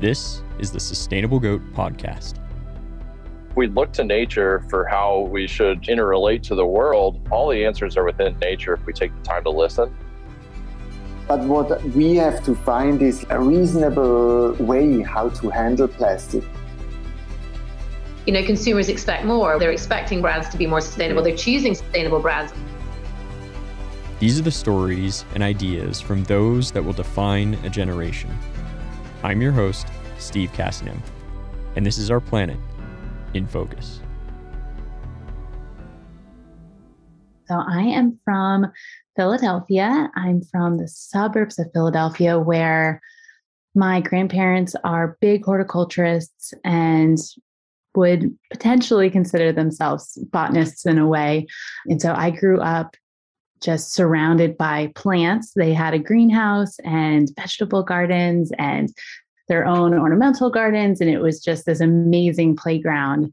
This is the Sustainable Goat Podcast. We look to nature for how we should interrelate to the world. All the answers are within nature if we take the time to listen. But what we have to find is a reasonable way how to handle plastic. You know, consumers expect more. They're expecting brands to be more sustainable. They're choosing sustainable brands. These are the stories and ideas from those that will define a generation. I'm your host, Steve Cassinem, and this is our planet in focus. So, I am from Philadelphia. I'm from the suburbs of Philadelphia where my grandparents are big horticulturists and would potentially consider themselves botanists in a way. And so I grew up just surrounded by plants. They had a greenhouse and vegetable gardens and their own ornamental gardens. And it was just this amazing playground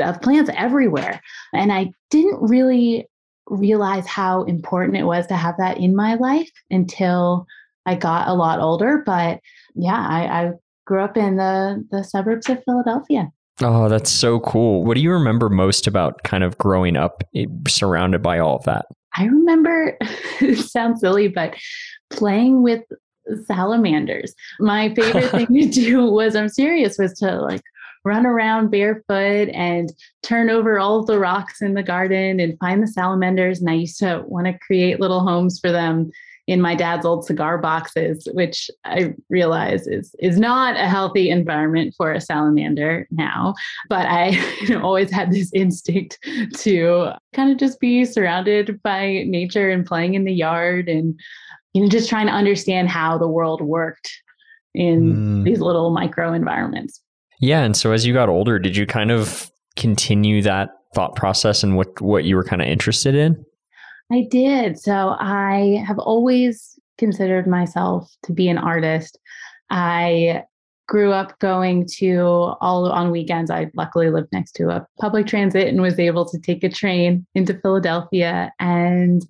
of plants everywhere. And I didn't really realize how important it was to have that in my life until I got a lot older. But yeah, I, I grew up in the, the suburbs of Philadelphia. Oh, that's so cool. What do you remember most about kind of growing up eh, surrounded by all of that? I remember, it sounds silly, but playing with salamanders. My favorite thing to do was, I'm serious, was to like run around barefoot and turn over all of the rocks in the garden and find the salamanders. And I used to want to create little homes for them in my dad's old cigar boxes, which I realize is is not a healthy environment for a salamander now. But I you know, always had this instinct to kind of just be surrounded by nature and playing in the yard and you know just trying to understand how the world worked in mm. these little micro environments. Yeah, and so as you got older, did you kind of continue that thought process and what what you were kind of interested in? I did. So I have always considered myself to be an artist. I grew up going to all on weekends. I luckily lived next to a public transit and was able to take a train into Philadelphia and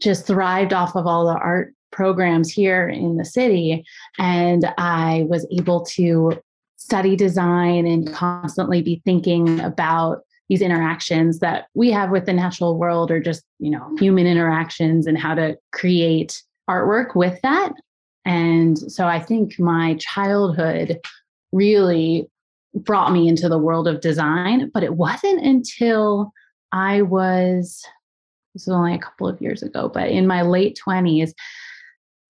just thrived off of all the art programs here in the city. And I was able to study design and constantly be thinking about these interactions that we have with the natural world or just you know human interactions and how to create artwork with that and so i think my childhood really brought me into the world of design but it wasn't until i was this was only a couple of years ago but in my late 20s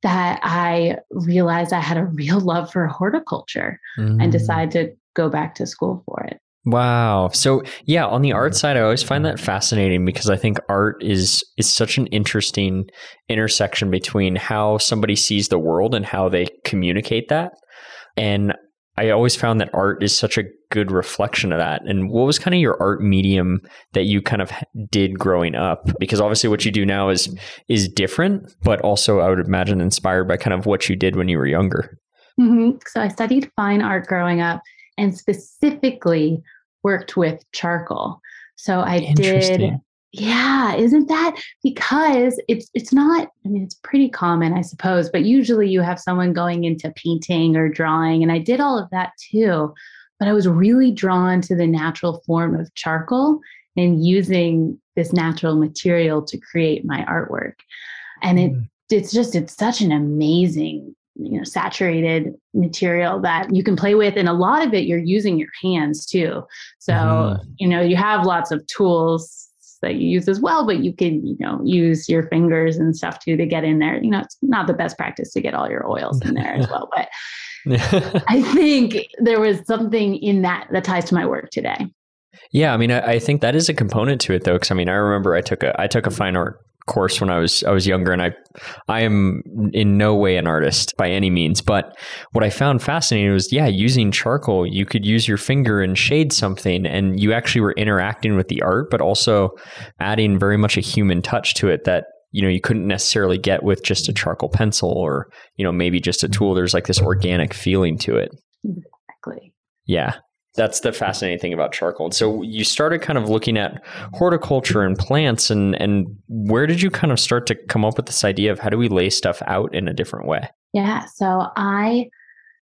that i realized i had a real love for horticulture mm. and decided to go back to school for it Wow. So yeah, on the art side, I always find that fascinating because I think art is is such an interesting intersection between how somebody sees the world and how they communicate that. And I always found that art is such a good reflection of that. And what was kind of your art medium that you kind of did growing up? Because obviously what you do now is is different, but also I would imagine inspired by kind of what you did when you were younger. Mm-hmm. So I studied fine art growing up and specifically worked with charcoal. So I did yeah, isn't that because it's it's not I mean it's pretty common I suppose, but usually you have someone going into painting or drawing and I did all of that too. But I was really drawn to the natural form of charcoal and using this natural material to create my artwork. And it mm. it's just it's such an amazing you know saturated material that you can play with and a lot of it you're using your hands too. So mm-hmm. you know you have lots of tools that you use as well but you can you know use your fingers and stuff too to get in there. You know it's not the best practice to get all your oils in there as well but i think there was something in that that ties to my work today. Yeah, I mean, I, I, think that is a component to it, though, because I mean, I remember I took a I took a fine art course when I was I was younger, and I I am in no way an artist by any means. But what I found fascinating was, yeah, using charcoal, you could use your finger and shade something, and you actually were interacting with the art, but also adding very much a human touch to it that you know you couldn't necessarily get with just a charcoal pencil or you know maybe just a tool. There's like this organic feeling to it. Exactly. Yeah that's the fascinating thing about charcoal. And so you started kind of looking at horticulture and plants and and where did you kind of start to come up with this idea of how do we lay stuff out in a different way? Yeah, so I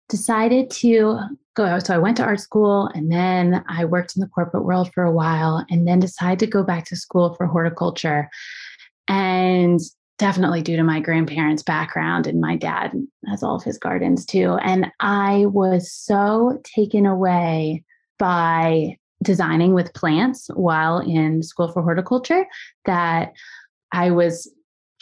decided to go. So I went to art school and then I worked in the corporate world for a while and then decided to go back to school for horticulture. And definitely due to my grandparents' background, and my dad has all of his gardens too. And I was so taken away by designing with plants while in school for horticulture that I was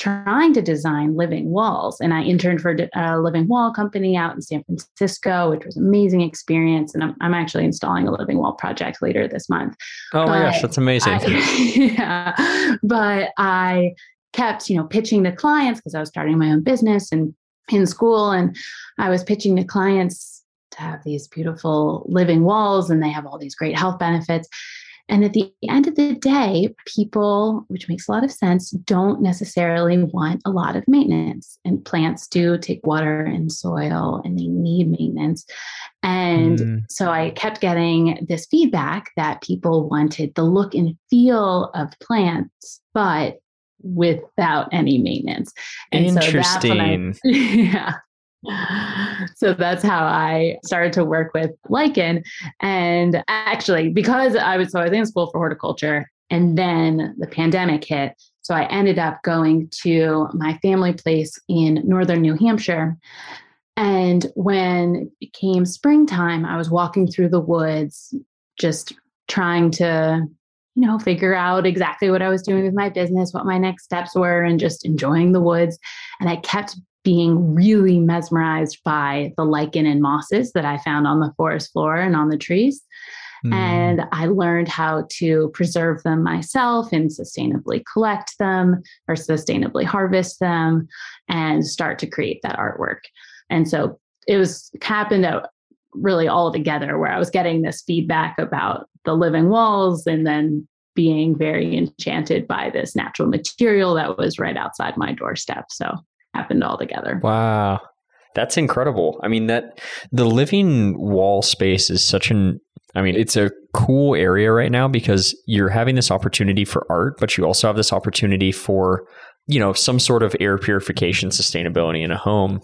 trying to design living walls. And i interned for a living wall company out in san francisco which was an amazing experience. And i'm, I'm actually installing a living wall project later this month. Oh but my gosh that's amazing. I, yeah. But i kept you know pitching to clients because i was starting my own business and in school and i was pitching to clients to have these beautiful living walls and they have all these great health benefits and at the end of the day, people, which makes a lot of sense, don't necessarily want a lot of maintenance. And plants do take water and soil and they need maintenance. And mm. so I kept getting this feedback that people wanted the look and feel of plants, but without any maintenance. And Interesting. So I, yeah so that's how I started to work with lichen. And actually, because I was so I was in school for horticulture, and then the pandemic hit. So I ended up going to my family place in northern New Hampshire. And when it came springtime, I was walking through the woods, just trying to, you know, figure out exactly what I was doing with my business, what my next steps were, and just enjoying the woods. And I kept being really mesmerized by the lichen and mosses that I found on the forest floor and on the trees. Mm. And I learned how to preserve them myself and sustainably collect them or sustainably harvest them and start to create that artwork. And so it was happened out really all together where I was getting this feedback about the living walls and then being very enchanted by this natural material that was right outside my doorstep. So happened all together. Wow. That's incredible. I mean that the living wall space is such an I mean, it's a cool area right now because you're having this opportunity for art, but you also have this opportunity for, you know, some sort of air purification sustainability in a home.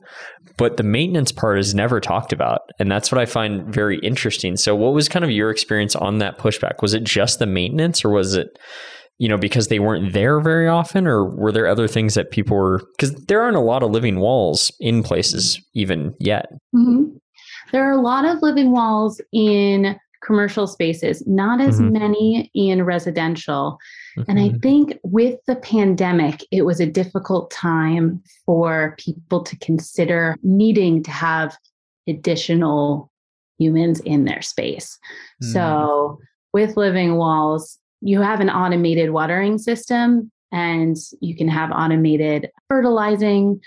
But the maintenance part is never talked about. And that's what I find very interesting. So, what was kind of your experience on that pushback? Was it just the maintenance or was it you know, because they weren't there very often, or were there other things that people were? Because there aren't a lot of living walls in places even yet. Mm-hmm. There are a lot of living walls in commercial spaces, not as mm-hmm. many in residential. Mm-hmm. And I mm-hmm. think with the pandemic, it was a difficult time for people to consider needing to have additional humans in their space. So, mm. with living walls, you have an automated watering system and you can have automated fertilizing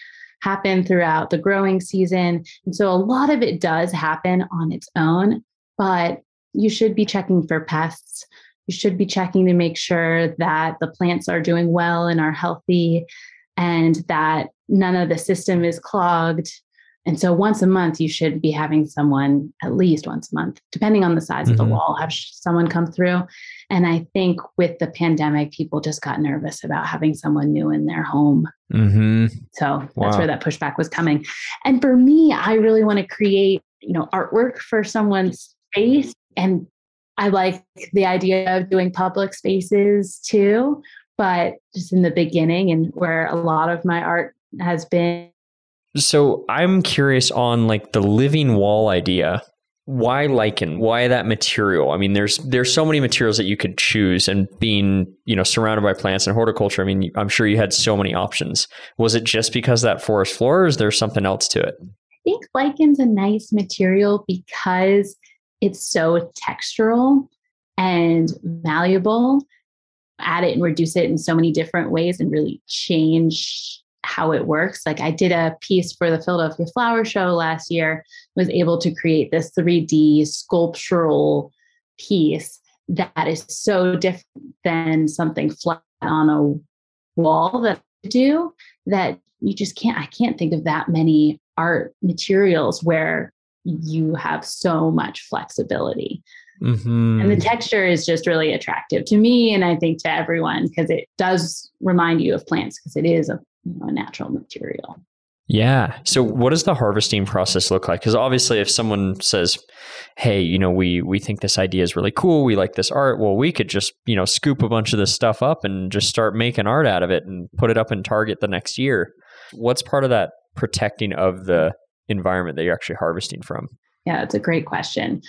happen throughout the growing season. And so a lot of it does happen on its own, but you should be checking for pests. You should be checking to make sure that the plants are doing well and are healthy and that none of the system is clogged and so once a month, you should be having someone at least once a month, depending on the size mm-hmm. of the mm-hmm. wall, have someone come through. And I think with the pandemic, people just got nervous about having someone new in their home. Mm-hmm. So that's wow. where that pushback was coming. And for me, I really want to create, you know, artwork for someone's space. And I like the idea of doing public spaces too. But just in the beginning and where a lot of my art has been so I'm curious on like the living wall idea. Why lichen? Why that material? I mean, there's there's so many materials that you could choose, and being you know surrounded by plants and horticulture, I mean, I'm sure you had so many options. Was it just because that forest floor, or is there something else to it? I think lichen's a nice material because it's so textural and malleable. Add it and reduce it in so many different ways, and really change how it works. Like I did a piece for the Philadelphia Flower Show last year, was able to create this 3D sculptural piece that is so different than something flat on a wall that I do that you just can't I can't think of that many art materials where you have so much flexibility. Mm-hmm. And the texture is just really attractive to me and I think to everyone because it does remind you of plants because it is a you know, a natural material. Yeah. So what does the harvesting process look like? Because obviously if someone says, Hey, you know, we we think this idea is really cool, we like this art, well, we could just, you know, scoop a bunch of this stuff up and just start making art out of it and put it up in Target the next year. What's part of that protecting of the environment that you're actually harvesting from? Yeah, it's a great question.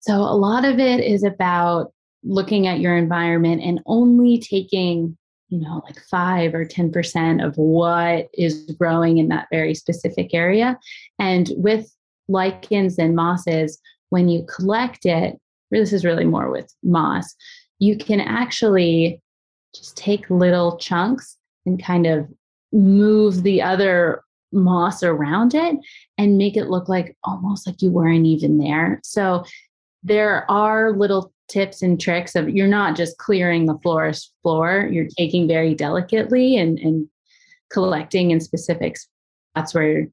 So a lot of it is about looking at your environment and only taking you know like 5 or 10% of what is growing in that very specific area and with lichens and mosses when you collect it this is really more with moss you can actually just take little chunks and kind of move the other moss around it and make it look like almost like you weren't even there so there are little tips and tricks of you're not just clearing the florist floor, you're taking very delicately and, and collecting in specific spots where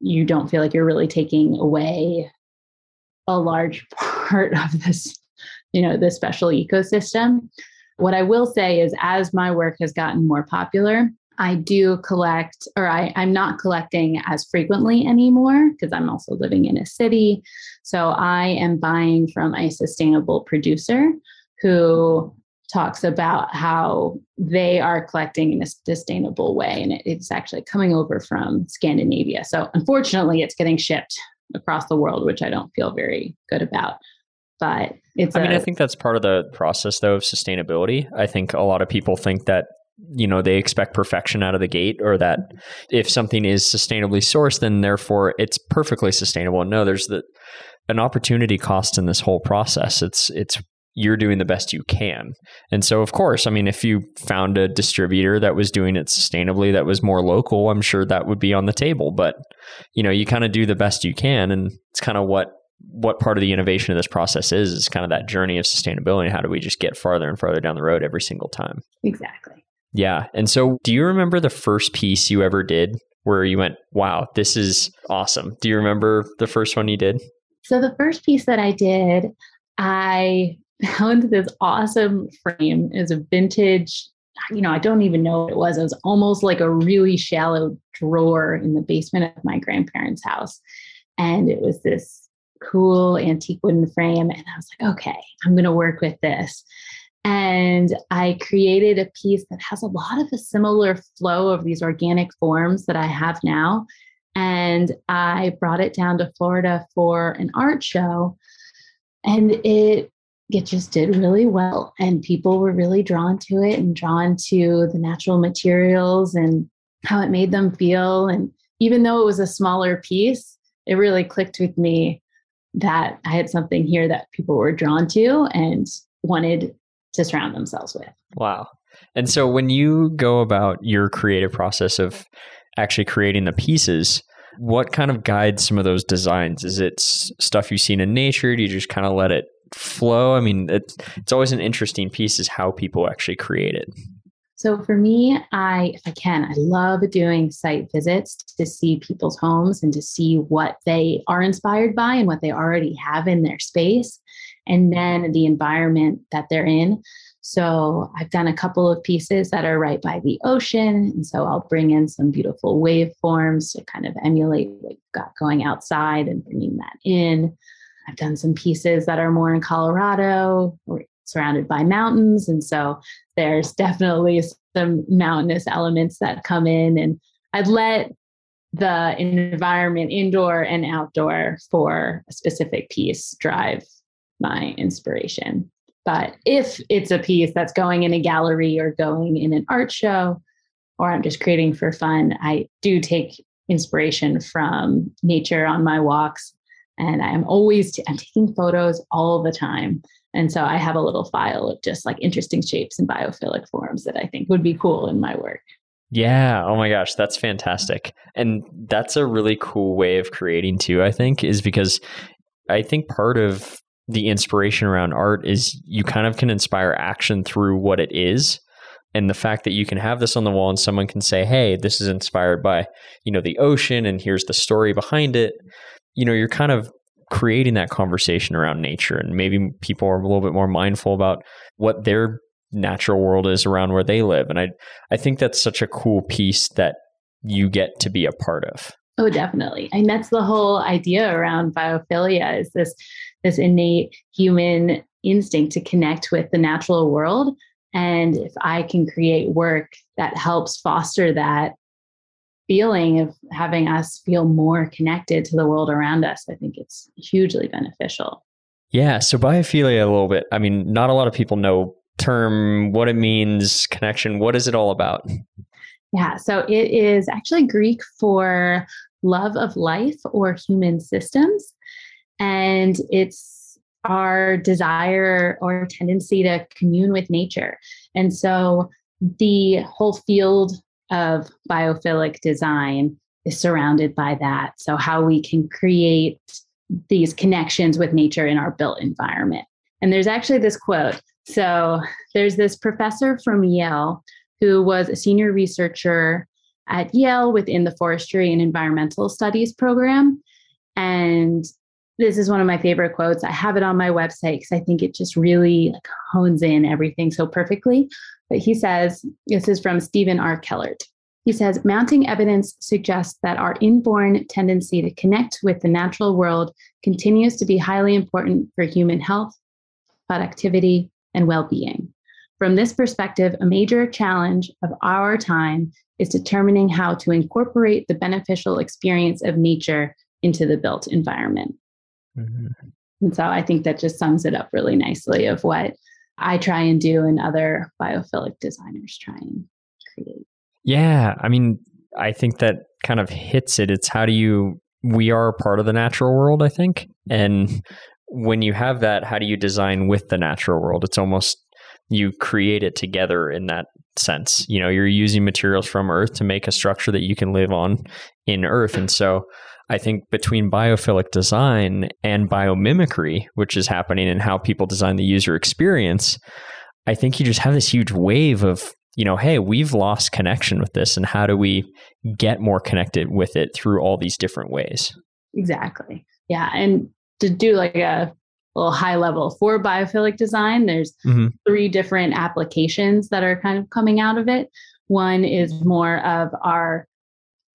you don't feel like you're really taking away a large part of this, you know, this special ecosystem. What I will say is as my work has gotten more popular, I do collect, or I, I'm not collecting as frequently anymore because I'm also living in a city. So I am buying from a sustainable producer who talks about how they are collecting in a sustainable way. And it's actually coming over from Scandinavia. So unfortunately, it's getting shipped across the world, which I don't feel very good about. But it's. I mean, I think that's part of the process, though, of sustainability. I think a lot of people think that you know they expect perfection out of the gate or that if something is sustainably sourced then therefore it's perfectly sustainable. No there's the an opportunity cost in this whole process. It's it's you're doing the best you can. And so of course i mean if you found a distributor that was doing it sustainably that was more local i'm sure that would be on the table. But you know you kind of do the best you can and it's kind of what what part of the innovation of this process is is kind of that journey of sustainability how do we just get farther and farther down the road every single time. Exactly yeah. And so, do you remember the first piece you ever did where you went, wow, this is awesome? Do you remember the first one you did? So, the first piece that I did, I found this awesome frame. It was a vintage, you know, I don't even know what it was. It was almost like a really shallow drawer in the basement of my grandparents' house. And it was this cool antique wooden frame. And I was like, okay, I'm going to work with this. And I created a piece that has a lot of a similar flow of these organic forms that I have now. And I brought it down to Florida for an art show. And it it just did really well. And people were really drawn to it and drawn to the natural materials and how it made them feel. And even though it was a smaller piece, it really clicked with me that I had something here that people were drawn to and wanted to surround themselves with. Wow. And so when you go about your creative process of actually creating the pieces, what kind of guides some of those designs? Is it stuff you've seen in nature? Do you just kind of let it flow? I mean, it's it's always an interesting piece is how people actually create it. So for me, I if I can, I love doing site visits to see people's homes and to see what they are inspired by and what they already have in their space and then the environment that they're in. So I've done a couple of pieces that are right by the ocean. And so I'll bring in some beautiful waveforms to kind of emulate what you've got going outside and bringing that in. I've done some pieces that are more in Colorado, or surrounded by mountains. And so there's definitely some mountainous elements that come in. And I'd let the environment, indoor and outdoor, for a specific piece drive my inspiration. But if it's a piece that's going in a gallery or going in an art show, or I'm just creating for fun, I do take inspiration from nature on my walks. And I'm always t- I'm taking photos all the time. And so I have a little file of just like interesting shapes and biophilic forms that I think would be cool in my work. Yeah. Oh my gosh, that's fantastic. And that's a really cool way of creating too, I think, is because I think part of the inspiration around art is you kind of can inspire action through what it is and the fact that you can have this on the wall and someone can say hey this is inspired by you know the ocean and here's the story behind it you know you're kind of creating that conversation around nature and maybe people are a little bit more mindful about what their natural world is around where they live and i i think that's such a cool piece that you get to be a part of. Oh, definitely. And that's the whole idea around biophilia is this this innate human instinct to connect with the natural world. And if I can create work that helps foster that feeling of having us feel more connected to the world around us, I think it's hugely beneficial. Yeah. So biophilia a little bit. I mean, not a lot of people know term, what it means, connection. What is it all about? Yeah. So it is actually Greek for love of life or human systems. And it's our desire or tendency to commune with nature. And so the whole field of biophilic design is surrounded by that. So, how we can create these connections with nature in our built environment. And there's actually this quote. So, there's this professor from Yale who was a senior researcher at Yale within the forestry and environmental studies program. And this is one of my favorite quotes. I have it on my website because I think it just really like hones in everything so perfectly. But he says, this is from Stephen R. Kellert. He says, mounting evidence suggests that our inborn tendency to connect with the natural world continues to be highly important for human health, productivity, and well being. From this perspective, a major challenge of our time is determining how to incorporate the beneficial experience of nature into the built environment. Mm-hmm. And so I think that just sums it up really nicely of what I try and do and other biophilic designers try and create. Yeah. I mean, I think that kind of hits it. It's how do you, we are part of the natural world, I think. And when you have that, how do you design with the natural world? It's almost you create it together in that sense. You know, you're using materials from Earth to make a structure that you can live on in Earth. And so I think between biophilic design and biomimicry, which is happening and how people design the user experience, I think you just have this huge wave of, you know, hey, we've lost connection with this. And how do we get more connected with it through all these different ways? Exactly. Yeah. And to do like a little high level for biophilic design, there's mm-hmm. three different applications that are kind of coming out of it. One is more of our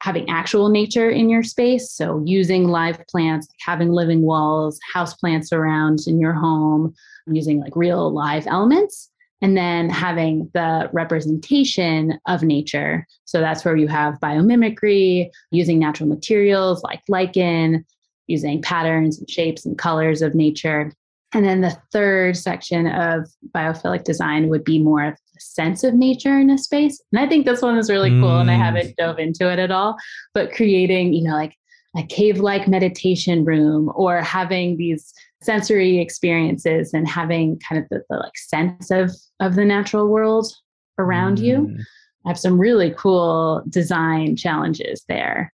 having actual nature in your space. So using live plants, having living walls, house plants around in your home, using like real live elements. And then having the representation of nature. So that's where you have biomimicry, using natural materials like lichen, using patterns and shapes and colors of nature. And then the third section of biophilic design would be more sense of nature in a space. And I think this one is really cool and I mm. haven't dove into it at all, but creating, you know, like a cave like meditation room or having these sensory experiences and having kind of the, the, like sense of of the natural world around mm. you. I have some really cool design challenges there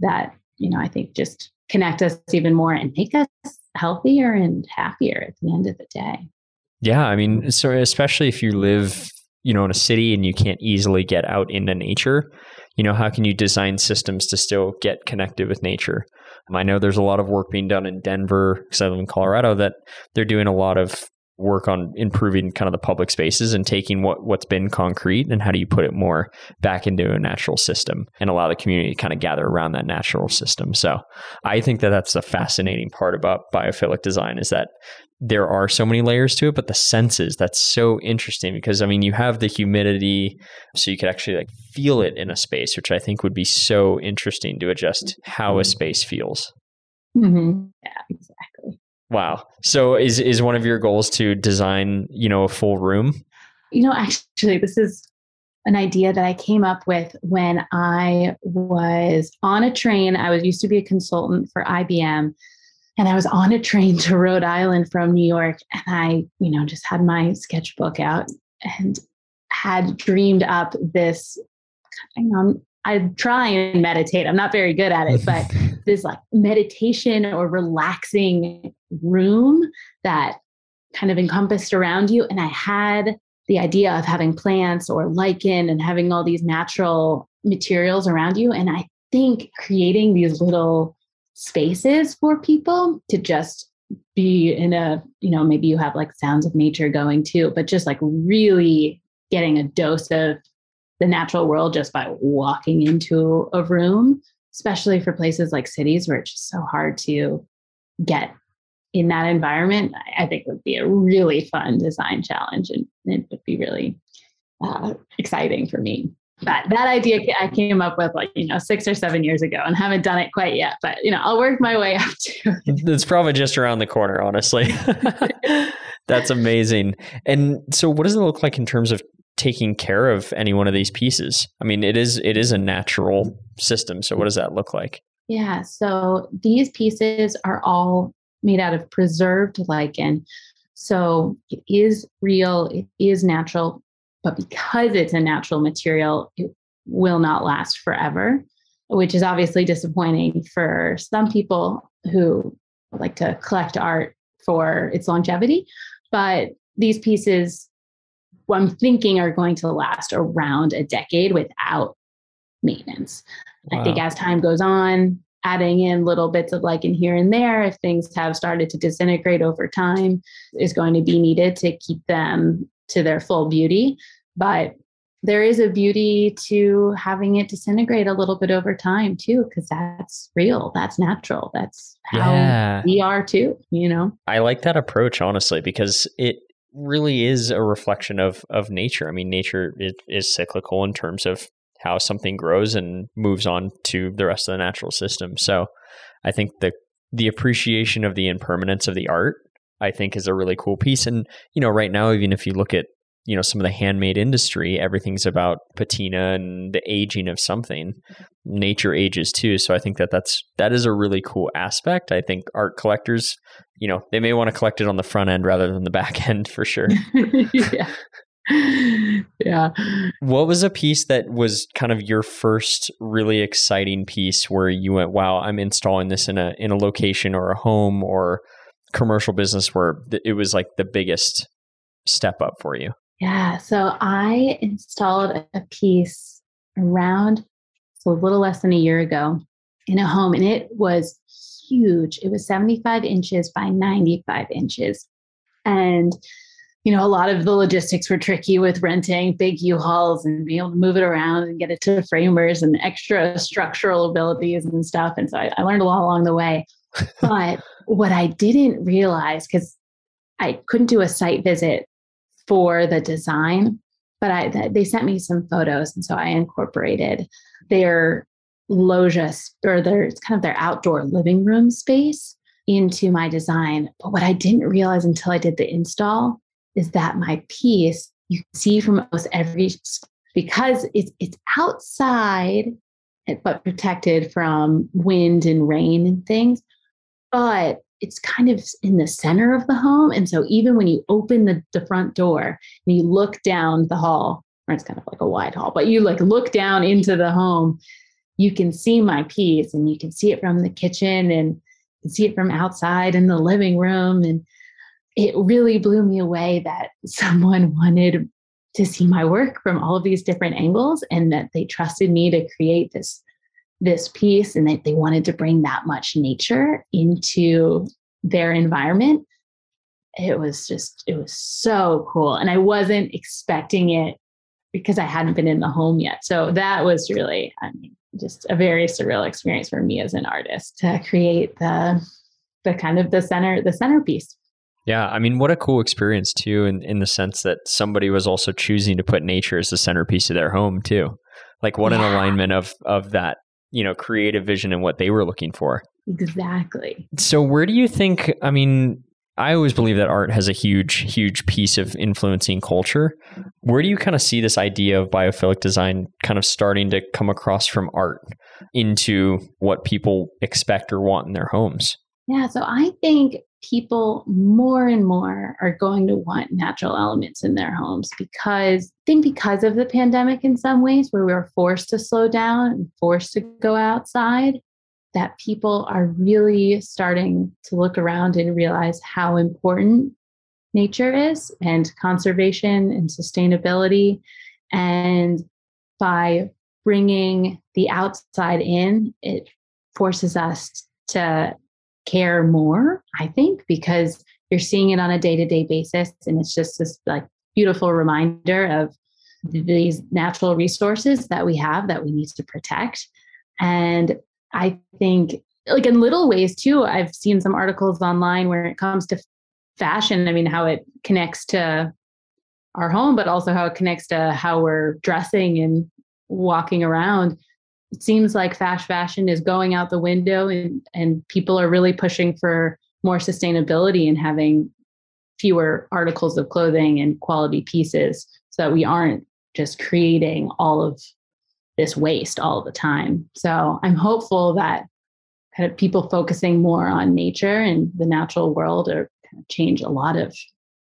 that, you know, I think just connect us even more and make us healthier and happier at the end of the day. Yeah, I mean, so especially if you live, you know, in a city and you can't easily get out into nature, you know, how can you design systems to still get connected with nature? Um, I know there's a lot of work being done in Denver, because I live in Colorado, that they're doing a lot of work on improving kind of the public spaces and taking what what's been concrete and how do you put it more back into a natural system and allow the community to kind of gather around that natural system. So I think that that's the fascinating part about biophilic design is that there are so many layers to it, but the senses that's so interesting because I mean you have the humidity, so you could actually like feel it in a space, which I think would be so interesting to adjust how a mm-hmm. space feels. Mm-hmm. Yeah, exactly. Wow. So is is one of your goals to design, you know, a full room? You know, actually this is an idea that I came up with when I was on a train. I was used to be a consultant for IBM and I was on a train to Rhode Island from New York and I, you know, just had my sketchbook out and had dreamed up this you know, I try and meditate. I'm not very good at it, but this like meditation or relaxing room that kind of encompassed around you. And I had the idea of having plants or lichen and having all these natural materials around you. And I think creating these little spaces for people to just be in a, you know, maybe you have like sounds of nature going too, but just like really getting a dose of the natural world just by walking into a room, especially for places like cities where it's just so hard to get in that environment, I think would be a really fun design challenge and it would be really uh, exciting for me. But that idea I came up with like, you know, six or seven years ago and haven't done it quite yet, but you know, I'll work my way up to it. It's probably just around the corner, honestly. That's amazing. And so what does it look like in terms of taking care of any one of these pieces? I mean, it is it is a natural system. So what does that look like? Yeah, so these pieces are all made out of preserved lichen. So it is real, it is natural, but because it's a natural material, it will not last forever, which is obviously disappointing for some people who like to collect art for its longevity. But these pieces, I'm thinking, are going to last around a decade without maintenance. Wow. I think as time goes on, adding in little bits of lichen here and there, if things have started to disintegrate over time, is going to be needed to keep them to their full beauty. But there is a beauty to having it disintegrate a little bit over time too, because that's real, that's natural, that's how yeah. we are too. You know, I like that approach honestly because it really is a reflection of of nature. I mean, nature is, is cyclical in terms of how something grows and moves on to the rest of the natural system. So I think the the appreciation of the impermanence of the art, I think, is a really cool piece. And you know, right now, even if you look at you know some of the handmade industry, everything's about patina and the aging of something. Mm-hmm. Nature ages too, so I think that that's that is a really cool aspect. I think art collectors, you know, they may want to collect it on the front end rather than the back end for sure. yeah. yeah. What was a piece that was kind of your first really exciting piece where you went, "Wow, I'm installing this in a in a location or a home or commercial business where it was like the biggest step up for you?" Yeah. So I installed a piece around so a little less than a year ago in a home, and it was huge. It was 75 inches by 95 inches, and you know, a lot of the logistics were tricky with renting big U-Hauls and being able to move it around and get it to framers and extra structural abilities and stuff. And so I, I learned a lot along the way. but what I didn't realize, because I couldn't do a site visit for the design, but I they sent me some photos, and so I incorporated their loggia or their it's kind of their outdoor living room space into my design. But what I didn't realize until I did the install is that my piece you see from almost every because it's it's outside but protected from wind and rain and things but it's kind of in the center of the home and so even when you open the, the front door and you look down the hall or it's kind of like a wide hall but you like look down into the home you can see my piece and you can see it from the kitchen and see it from outside in the living room and it really blew me away that someone wanted to see my work from all of these different angles and that they trusted me to create this this piece and that they wanted to bring that much nature into their environment it was just it was so cool and i wasn't expecting it because i hadn't been in the home yet so that was really i mean just a very surreal experience for me as an artist to create the the kind of the center the centerpiece yeah, I mean, what a cool experience too, in in the sense that somebody was also choosing to put nature as the centerpiece of their home too. Like, what yeah. an alignment of of that, you know, creative vision and what they were looking for. Exactly. So, where do you think? I mean, I always believe that art has a huge, huge piece of influencing culture. Where do you kind of see this idea of biophilic design kind of starting to come across from art into what people expect or want in their homes? Yeah, so I think people more and more are going to want natural elements in their homes because I think because of the pandemic in some ways where we were forced to slow down and forced to go outside that people are really starting to look around and realize how important nature is and conservation and sustainability. And by bringing the outside in it forces us to care more, I think, because you're seeing it on a day to day basis. And it's just this like beautiful reminder of these natural resources that we have that we need to protect. And I think, like in little ways too, I've seen some articles online where it comes to fashion. I mean, how it connects to our home, but also how it connects to how we're dressing and walking around. It seems like fast fashion is going out the window, and, and people are really pushing for more sustainability and having fewer articles of clothing and quality pieces so that we aren't just creating all of this waste all the time. So I'm hopeful that kind of people focusing more on nature and the natural world are kind of change a lot of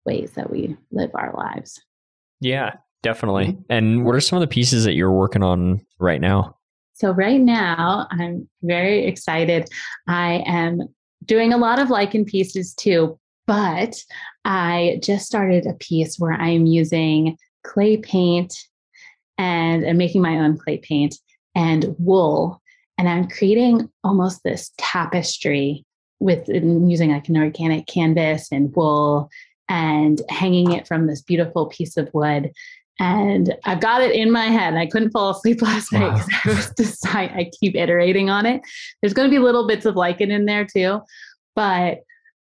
ways that we live our lives. Yeah, definitely. Mm-hmm. And what are some of the pieces that you're working on right now? So right now, I'm very excited. I am doing a lot of lichen pieces too, but I just started a piece where I'm using clay paint and I'm making my own clay paint and wool. And I'm creating almost this tapestry with using like an organic canvas and wool and hanging it from this beautiful piece of wood. And I've got it in my head. I couldn't fall asleep last wow. night because I was decide I keep iterating on it. There's going to be little bits of lichen in there too, but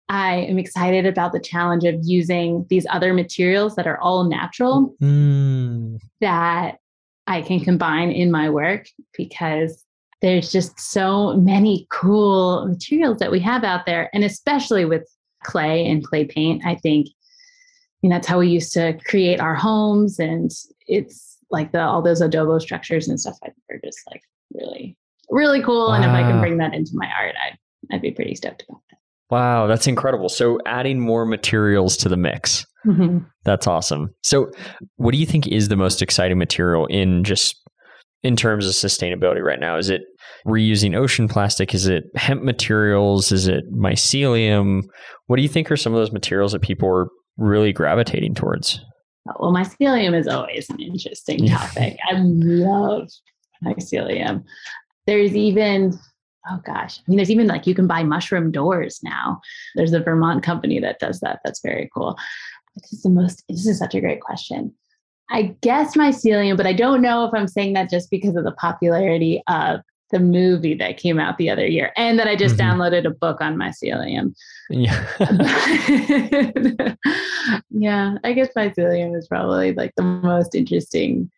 I am excited about the challenge of using these other materials that are all natural mm. that I can combine in my work because there's just so many cool materials that we have out there. And especially with clay and clay paint, I think you know, that's how we used to create our homes. And it's like the all those adobe structures and stuff are just like really, really cool. Wow. And if I can bring that into my art, I'd I'd be pretty stoked about that. Wow, that's incredible. So adding more materials to the mix. Mm-hmm. That's awesome. So what do you think is the most exciting material in just in terms of sustainability right now? Is it reusing ocean plastic? Is it hemp materials? Is it mycelium? What do you think are some of those materials that people are really gravitating towards? Well, mycelium is always an interesting topic. I love mycelium. There's even oh gosh, I mean, there's even like you can buy mushroom doors now. There's a Vermont company that does that. That's very cool. This is the most, this is such a great question. I guess mycelium, but I don't know if I'm saying that just because of the popularity of the movie that came out the other year and that I just mm-hmm. downloaded a book on mycelium. Yeah. yeah, I guess mycelium is probably like the most interesting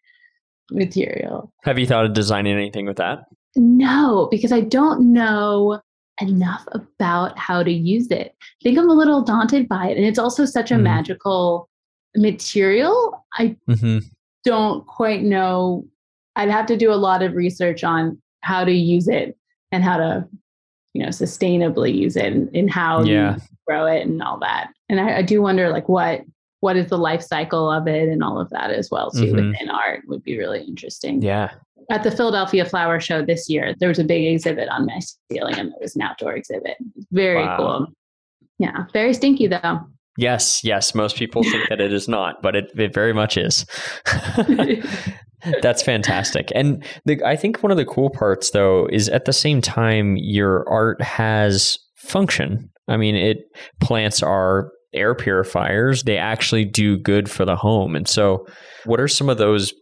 material. Have you thought of designing anything with that? No, because I don't know enough about how to use it. I think I'm a little daunted by it. And it's also such a mm. magical material. I mm-hmm. don't quite know. I'd have to do a lot of research on how to use it and how to, you know, sustainably use it and, and how yeah. you grow it and all that. And I, I, do wonder like what what is the life cycle of it and all of that as well too mm-hmm. within art would be really interesting. Yeah at the Philadelphia Flower Show this year, there was a big exhibit on mycelium. It was an outdoor exhibit. Very wow. cool. Yeah, very stinky though. Yes, yes. Most people think that it is not, but it, it very much is. That's fantastic. And the, I think one of the cool parts, though, is at the same time, your art has function. I mean, it plants are air purifiers. They actually do good for the home. And so, what are some of those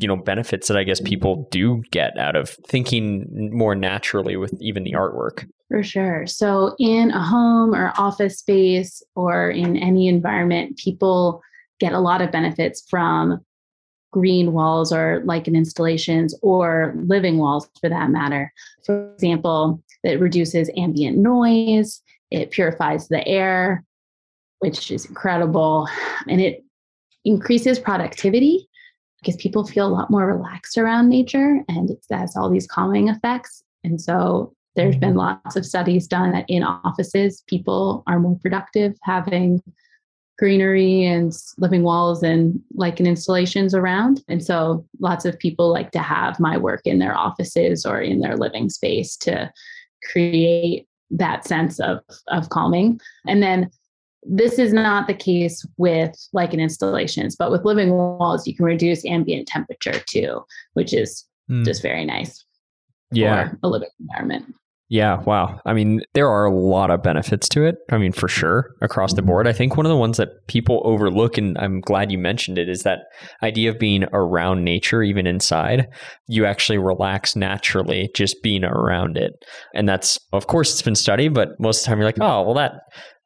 you know benefits that I guess people do get out of thinking more naturally with even the artwork. For sure. So in a home or office space or in any environment, people get a lot of benefits from green walls or lichen installations or living walls for that matter. For example, it reduces ambient noise, it purifies the air, which is incredible, and it increases productivity because people feel a lot more relaxed around nature and it has all these calming effects. And so there's been lots of studies done that in offices, people are more productive having greenery and living walls and lichen installations around. And so lots of people like to have my work in their offices or in their living space to create that sense of, of calming. And then this is not the case with lichen installations, but with living walls, you can reduce ambient temperature too, which is mm. just very nice yeah. for a living environment. Yeah, wow. I mean, there are a lot of benefits to it. I mean, for sure, across the mm-hmm. board. I think one of the ones that people overlook, and I'm glad you mentioned it, is that idea of being around nature, even inside. You actually relax naturally just being around it. And that's, of course, it's been studied, but most of the time you're like, oh, well, that,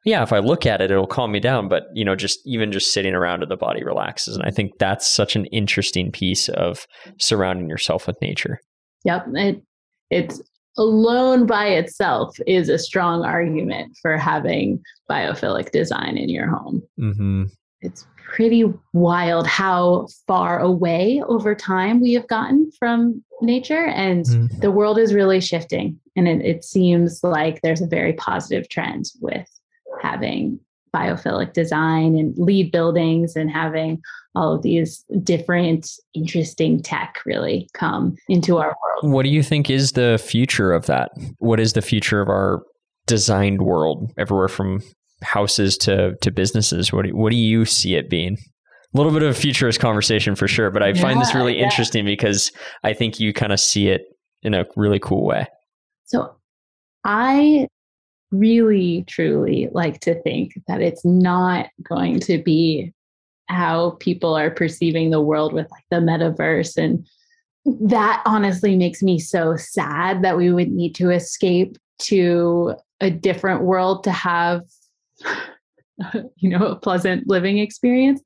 yeah, if I look at it, it'll calm me down. But, you know, just even just sitting around it, the body relaxes. And I think that's such an interesting piece of surrounding yourself with nature. Yep. It, it's alone by itself is a strong argument for having biophilic design in your home. Mm-hmm. It's pretty wild how far away over time we have gotten from nature, and mm-hmm. the world is really shifting. And it, it seems like there's a very positive trend with having biophilic design and LEED buildings and having all of these different interesting tech really come into our world. What do you think is the future of that? What is the future of our designed world everywhere from houses to to businesses? What do, what do you see it being? A little bit of a futurist conversation for sure, but I yeah, find this really yeah. interesting because I think you kind of see it in a really cool way. So I really truly like to think that it's not going to be how people are perceiving the world with like the metaverse and that honestly makes me so sad that we would need to escape to a different world to have you know a pleasant living experience.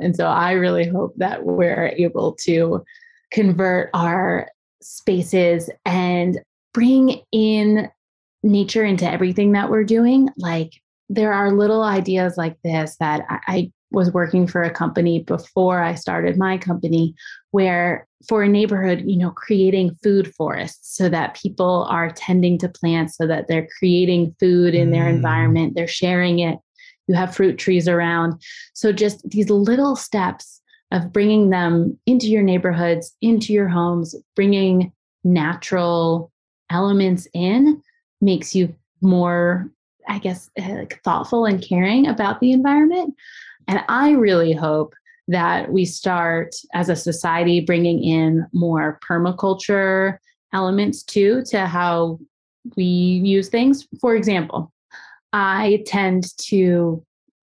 And so i really hope that we're able to convert our spaces and bring in nature into everything that we're doing. Like there are little ideas like this that I, was working for a company before I started my company where for a neighborhood, you know, creating food forests so that people are tending to plants so that they're creating food in their mm. environment, they're sharing it. You have fruit trees around. So just these little steps of bringing them into your neighborhoods, into your homes, bringing natural elements in makes you more I guess, like thoughtful and caring about the environment. And I really hope that we start as a society bringing in more permaculture elements too to how we use things. For example, I tend to,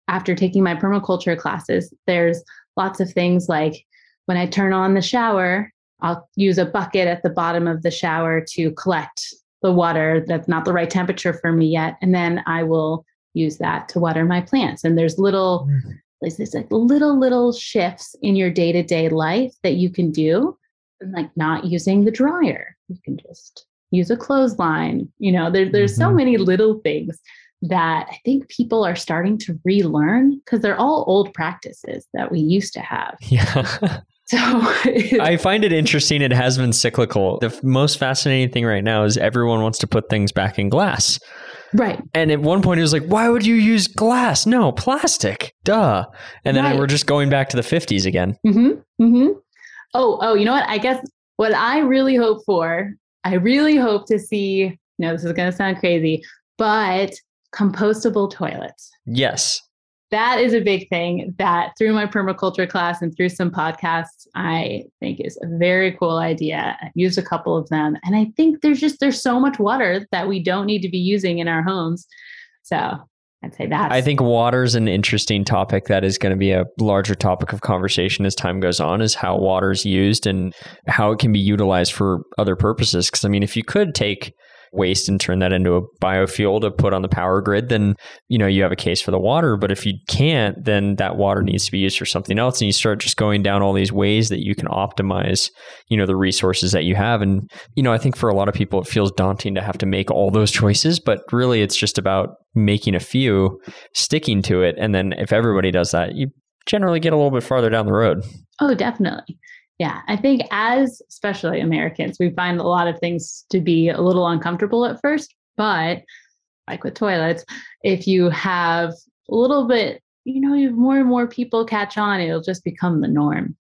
after taking my permaculture classes, there's lots of things like when I turn on the shower, I'll use a bucket at the bottom of the shower to collect the water that's not the right temperature for me yet. And then I will use that to water my plants. And there's little, mm-hmm. There's this like little, little shifts in your day to day life that you can do. And like not using the dryer, you can just use a clothesline. You know, there, there's mm-hmm. so many little things that I think people are starting to relearn because they're all old practices that we used to have. Yeah. So I find it interesting. It has been cyclical. The most fascinating thing right now is everyone wants to put things back in glass. Right. And at one point it was like, why would you use glass? No, plastic. Duh. And then right. we're just going back to the 50s again. Mm-hmm. Mm-hmm. Oh, oh, you know what? I guess what I really hope for, I really hope to see, know, this is going to sound crazy, but compostable toilets. Yes that is a big thing that through my permaculture class and through some podcasts i think is a very cool idea. I've used a couple of them and i think there's just there's so much water that we don't need to be using in our homes. So i'd say that i think water is an interesting topic that is going to be a larger topic of conversation as time goes on is how water is used and how it can be utilized for other purposes. Because i mean if you could take waste and turn that into a biofuel to put on the power grid, then you know you have a case for the water. But if you can't, then that water needs to be used for something else, and you start just going down all these ways that you can optimize, you know, the resources that you have. And you know, I think for a lot of people, it feels daunting to have to make all those choices, but really, it's just about making a few, sticking to it, and then if everybody does that, you generally get a little bit farther down the road. Oh, definitely. Yeah, I think as especially Americans, we find a lot of things to be a little uncomfortable at first, but like with toilets, if you have a little bit, you know, if more and more people catch on, it'll just become the norm.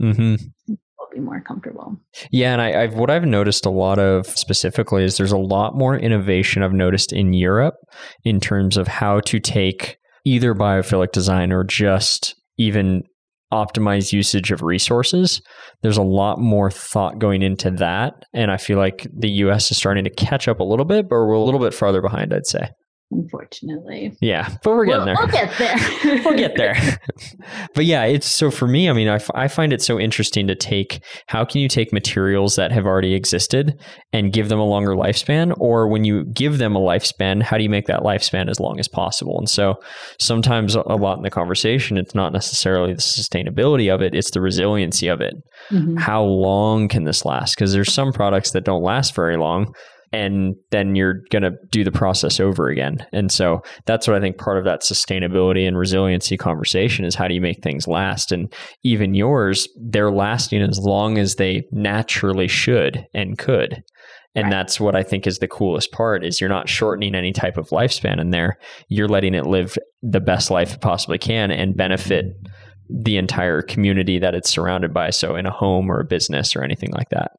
Mm-hmm. Be more comfortable. Yeah, and I, I've what I've noticed a lot of specifically is there's a lot more innovation I've noticed in Europe in terms of how to take either biophilic design or just even optimized usage of resources. There's a lot more thought going into that. And I feel like the US is starting to catch up a little bit, but we're a little bit farther behind, I'd say. Unfortunately. Yeah, but we're getting we'll, there. We'll get there. we'll get there. but yeah, it's so for me, I mean, I, f- I find it so interesting to take how can you take materials that have already existed and give them a longer lifespan? Or when you give them a lifespan, how do you make that lifespan as long as possible? And so sometimes a lot in the conversation, it's not necessarily the sustainability of it, it's the resiliency of it. Mm-hmm. How long can this last? Because there's some products that don't last very long and then you're going to do the process over again. And so that's what I think part of that sustainability and resiliency conversation is how do you make things last? And even yours, they're lasting as long as they naturally should and could. And right. that's what I think is the coolest part is you're not shortening any type of lifespan in there. You're letting it live the best life it possibly can and benefit the entire community that it's surrounded by. So in a home or a business or anything like that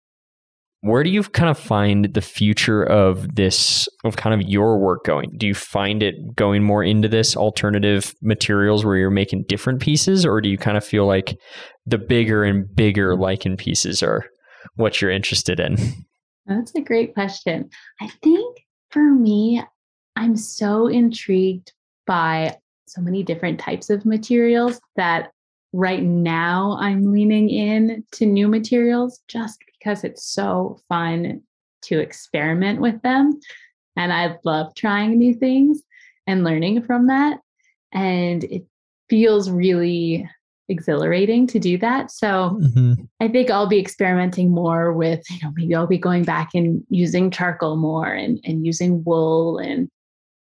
where do you kind of find the future of this of kind of your work going? Do you find it going more into this alternative materials where you're making different pieces or do you kind of feel like the bigger and bigger lichen pieces are what you're interested in? That's a great question. I think for me i'm so intrigued by so many different types of materials that right now I'm leaning in to new materials just because it's so fun to experiment with them. And I love trying new things and learning from that. And it feels really exhilarating to do that. So mm-hmm. I think I'll be experimenting more with, you know, maybe I'll be going back and using charcoal more and, and using wool and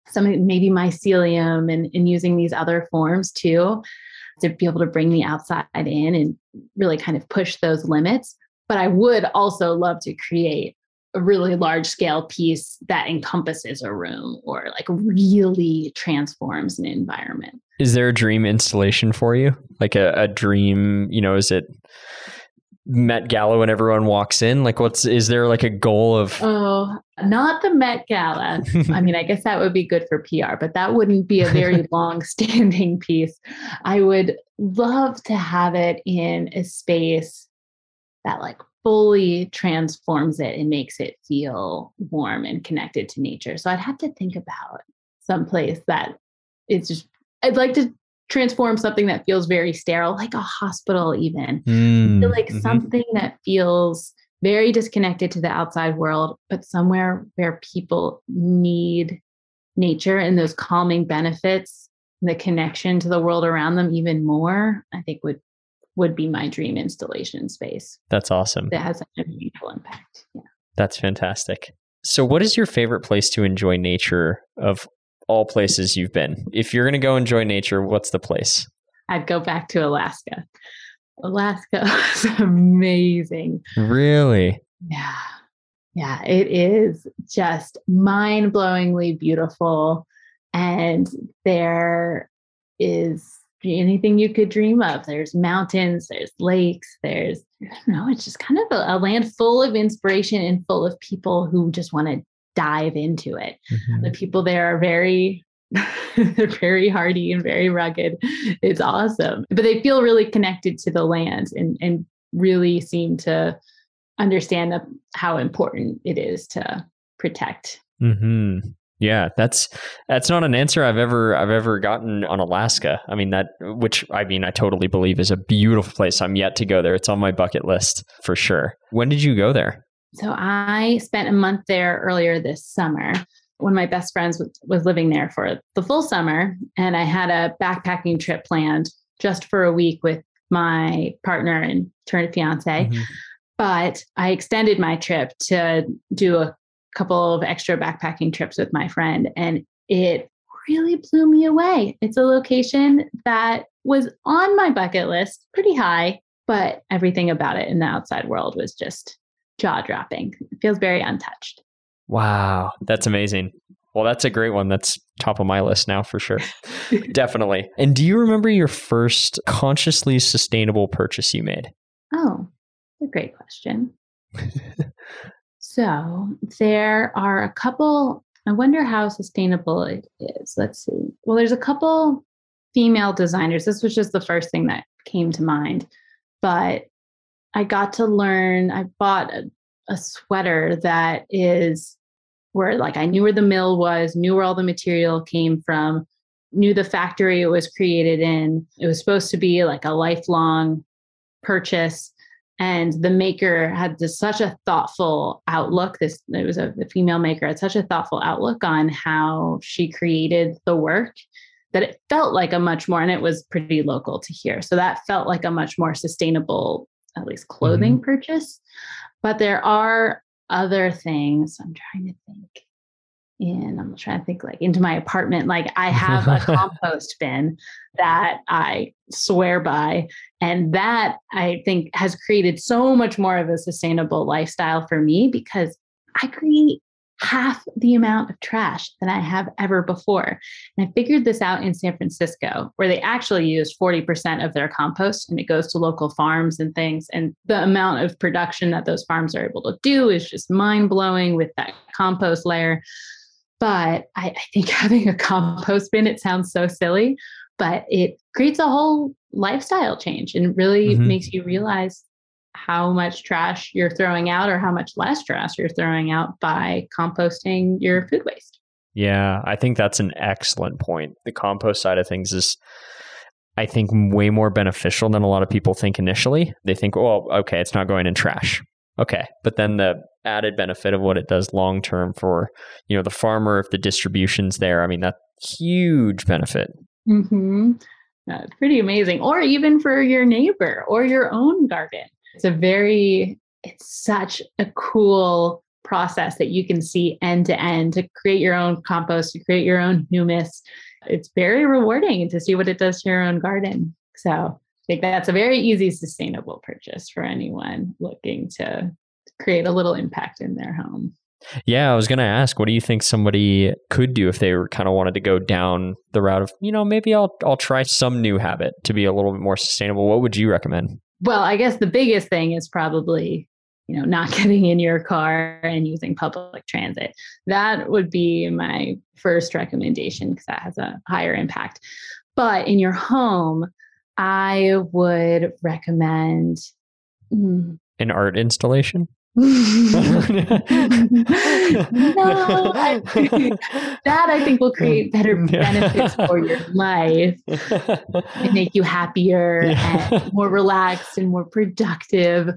some maybe mycelium and, and using these other forms too to be able to bring the outside in and really kind of push those limits. But I would also love to create a really large scale piece that encompasses a room or like really transforms an environment. Is there a dream installation for you? Like a, a dream, you know, is it Met Gala when everyone walks in? Like, what's is there like a goal of? Oh, not the Met Gala. I mean, I guess that would be good for PR, but that wouldn't be a very long standing piece. I would love to have it in a space that like fully transforms it and makes it feel warm and connected to nature. So I'd have to think about some place that it's just I'd like to transform something that feels very sterile, like a hospital, even. Mm, like mm-hmm. something that feels very disconnected to the outside world, but somewhere where people need nature and those calming benefits, the connection to the world around them even more, I think would would be my dream installation space. That's awesome. That has a meaningful impact. Yeah. That's fantastic. So what is your favorite place to enjoy nature of all places you've been. If you're going to go enjoy nature, what's the place? I'd go back to Alaska. Alaska is amazing. Really? Yeah. Yeah, it is just mind blowingly beautiful. And there is anything you could dream of. There's mountains, there's lakes, there's, I don't know, it's just kind of a, a land full of inspiration and full of people who just want to dive into it. Mm-hmm. The people there are very they're very hardy and very rugged. It's awesome. But they feel really connected to the land and, and really seem to understand the, how important it is to protect. Mm-hmm. Yeah, that's that's not an answer I've ever I've ever gotten on Alaska. I mean that which I mean I totally believe is a beautiful place. I'm yet to go there. It's on my bucket list for sure. When did you go there? So I spent a month there earlier this summer. One of my best friends was, was living there for the full summer, and I had a backpacking trip planned just for a week with my partner and turned fiance. Mm-hmm. But I extended my trip to do a couple of extra backpacking trips with my friend, and it really blew me away. It's a location that was on my bucket list pretty high, but everything about it in the outside world was just jaw dropping. It feels very untouched. Wow, that's amazing. Well, that's a great one. That's top of my list now for sure. Definitely. And do you remember your first consciously sustainable purchase you made? Oh, a great question. so there are a couple, I wonder how sustainable it is. Let's see. Well, there's a couple female designers. This was just the first thing that came to mind. But I got to learn, I bought a, a sweater that is where like I knew where the mill was, knew where all the material came from, knew the factory it was created in. It was supposed to be like a lifelong purchase. And the maker had this, such a thoughtful outlook. This it was a, a female maker had such a thoughtful outlook on how she created the work that it felt like a much more, and it was pretty local to here. So that felt like a much more sustainable, at least clothing mm-hmm. purchase. But there are other things. I'm trying to think in i'm trying to think like into my apartment like i have a compost bin that i swear by and that i think has created so much more of a sustainable lifestyle for me because i create half the amount of trash than I have ever before. And I figured this out in San Francisco, where they actually use 40% of their compost and it goes to local farms and things. And the amount of production that those farms are able to do is just mind blowing with that compost layer. But I, I think having a compost bin, it sounds so silly, but it creates a whole lifestyle change and really mm-hmm. makes you realize how much trash you're throwing out or how much less trash you're throwing out by composting your food waste. Yeah, I think that's an excellent point. The compost side of things is I think way more beneficial than a lot of people think initially. They think, "Oh, okay, it's not going in trash." Okay, but then the added benefit of what it does long term for you know the farmer if the distribution's there. I mean that huge benefit. Mm-hmm. that's pretty amazing. Or even for your neighbor or your own garden. It's a very it's such a cool process that you can see end to end to create your own compost to create your own humus. It's very rewarding to see what it does to your own garden. So i think that's a very easy sustainable purchase for anyone looking to create a little impact in their home. Yeah, I was going to ask, what do you think somebody could do if they were kind of wanted to go down the route of, you know, maybe I'll I'll try some new habit to be a little bit more sustainable. What would you recommend? Well, I guess the biggest thing is probably, you know, not getting in your car and using public transit. That would be my first recommendation because that has a higher impact. But in your home, I would recommend mm, an art installation no, I, that I think will create better benefits for your life and make you happier yeah. and more relaxed and more productive.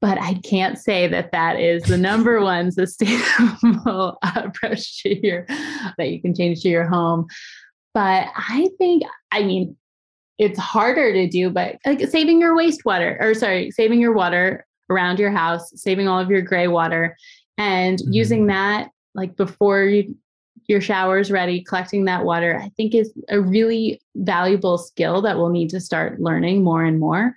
But I can't say that that is the number one sustainable approach to your that you can change to your home. But I think, I mean, it's harder to do, but like saving your wastewater or sorry, saving your water around your house, saving all of your gray water and mm-hmm. using that like before you, your shower is ready, collecting that water, I think is a really valuable skill that we'll need to start learning more and more.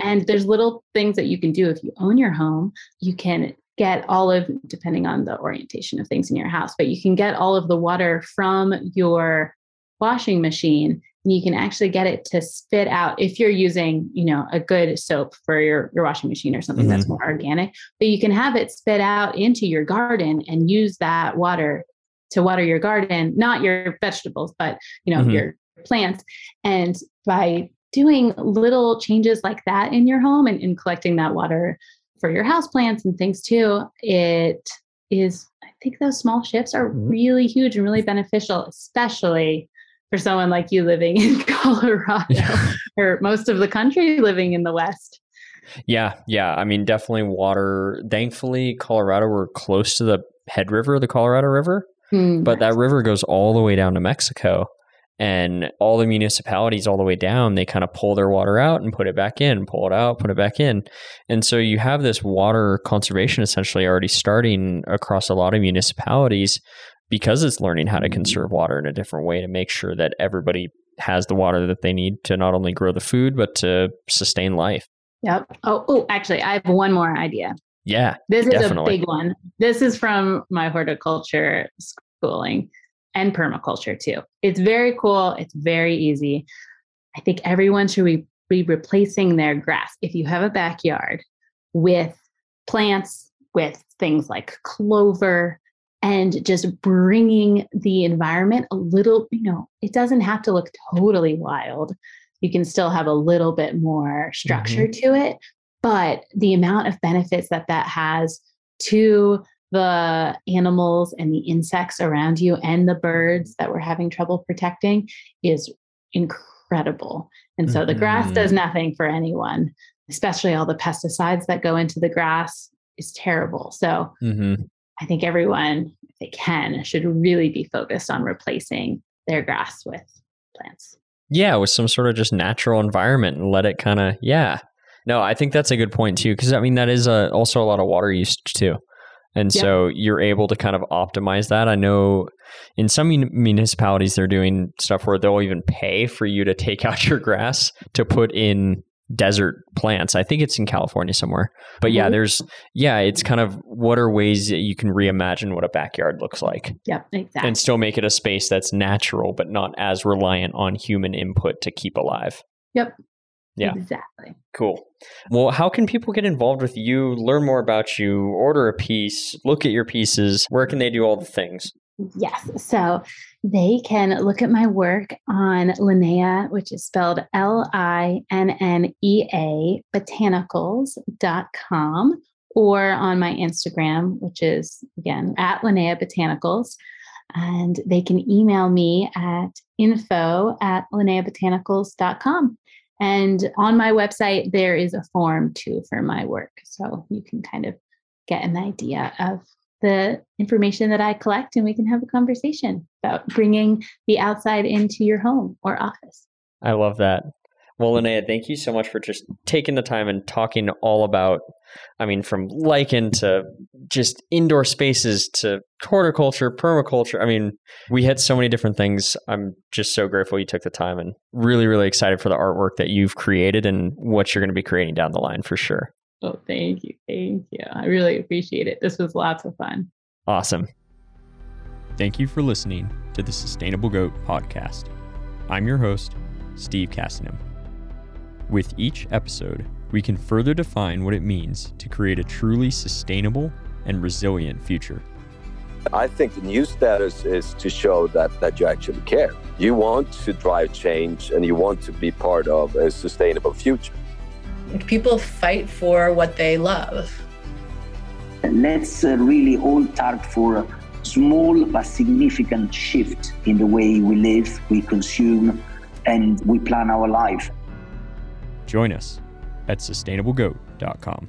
And there's little things that you can do if you own your home. You can get all of, depending on the orientation of things in your house, but you can get all of the water from your washing machine you can actually get it to spit out if you're using you know a good soap for your, your washing machine or something mm-hmm. that's more organic but you can have it spit out into your garden and use that water to water your garden not your vegetables but you know mm-hmm. your plants and by doing little changes like that in your home and, and collecting that water for your house plants and things too it is i think those small shifts are mm-hmm. really huge and really beneficial especially for someone like you living in Colorado yeah. or most of the country living in the West. Yeah, yeah. I mean, definitely water. Thankfully, Colorado, we're close to the head river, the Colorado River, mm, but that river goes all the way down to Mexico. And all the municipalities, all the way down, they kind of pull their water out and put it back in, pull it out, put it back in. And so you have this water conservation essentially already starting across a lot of municipalities because it's learning how to mm-hmm. conserve water in a different way to make sure that everybody has the water that they need to not only grow the food but to sustain life. Yep. Oh, oh, actually, I have one more idea. Yeah. This is definitely. a big one. This is from my horticulture schooling and permaculture too. It's very cool. It's very easy. I think everyone should be, be replacing their grass if you have a backyard with plants with things like clover, and just bringing the environment a little, you know, it doesn't have to look totally wild. you can still have a little bit more structure mm-hmm. to it. But the amount of benefits that that has to the animals and the insects around you and the birds that we're having trouble protecting is incredible. And so mm-hmm. the grass does mm-hmm. nothing for anyone, especially all the pesticides that go into the grass is terrible. So mm-hmm. I think everyone, if they can, should really be focused on replacing their grass with plants. Yeah, with some sort of just natural environment and let it kind of, yeah. No, I think that's a good point too, because I mean, that is a, also a lot of water usage too. And yeah. so you're able to kind of optimize that. I know in some municipalities, they're doing stuff where they'll even pay for you to take out your grass to put in desert plants. I think it's in California somewhere. But yeah, mm-hmm. there's yeah, it's kind of what are ways that you can reimagine what a backyard looks like. Yep, exactly. And still make it a space that's natural but not as reliant on human input to keep alive. Yep. Yeah. Exactly. Cool. Well, how can people get involved with you, learn more about you, order a piece, look at your pieces? Where can they do all the things? Yes. So they can look at my work on Linnea, which is spelled L I N N E A, botanicals.com, or on my Instagram, which is again at Linnea Botanicals. And they can email me at info at linneabotanicals.com. And on my website, there is a form too for my work. So you can kind of get an idea of the information that I collect and we can have a conversation about bringing the outside into your home or office. I love that. Well, Linnea, thank you so much for just taking the time and talking all about, I mean, from lichen to just indoor spaces to horticulture, permaculture. I mean, we had so many different things. I'm just so grateful you took the time and really, really excited for the artwork that you've created and what you're going to be creating down the line for sure. Oh, thank you. Thank you. I really appreciate it. This was lots of fun. Awesome. Thank you for listening to the Sustainable Goat podcast. I'm your host, Steve Castanham. With each episode, we can further define what it means to create a truly sustainable and resilient future. I think the new status is to show that, that you actually care. You want to drive change and you want to be part of a sustainable future. People fight for what they love. Let's uh, really all start for a small but significant shift in the way we live, we consume, and we plan our life. Join us at sustainablegoat.com.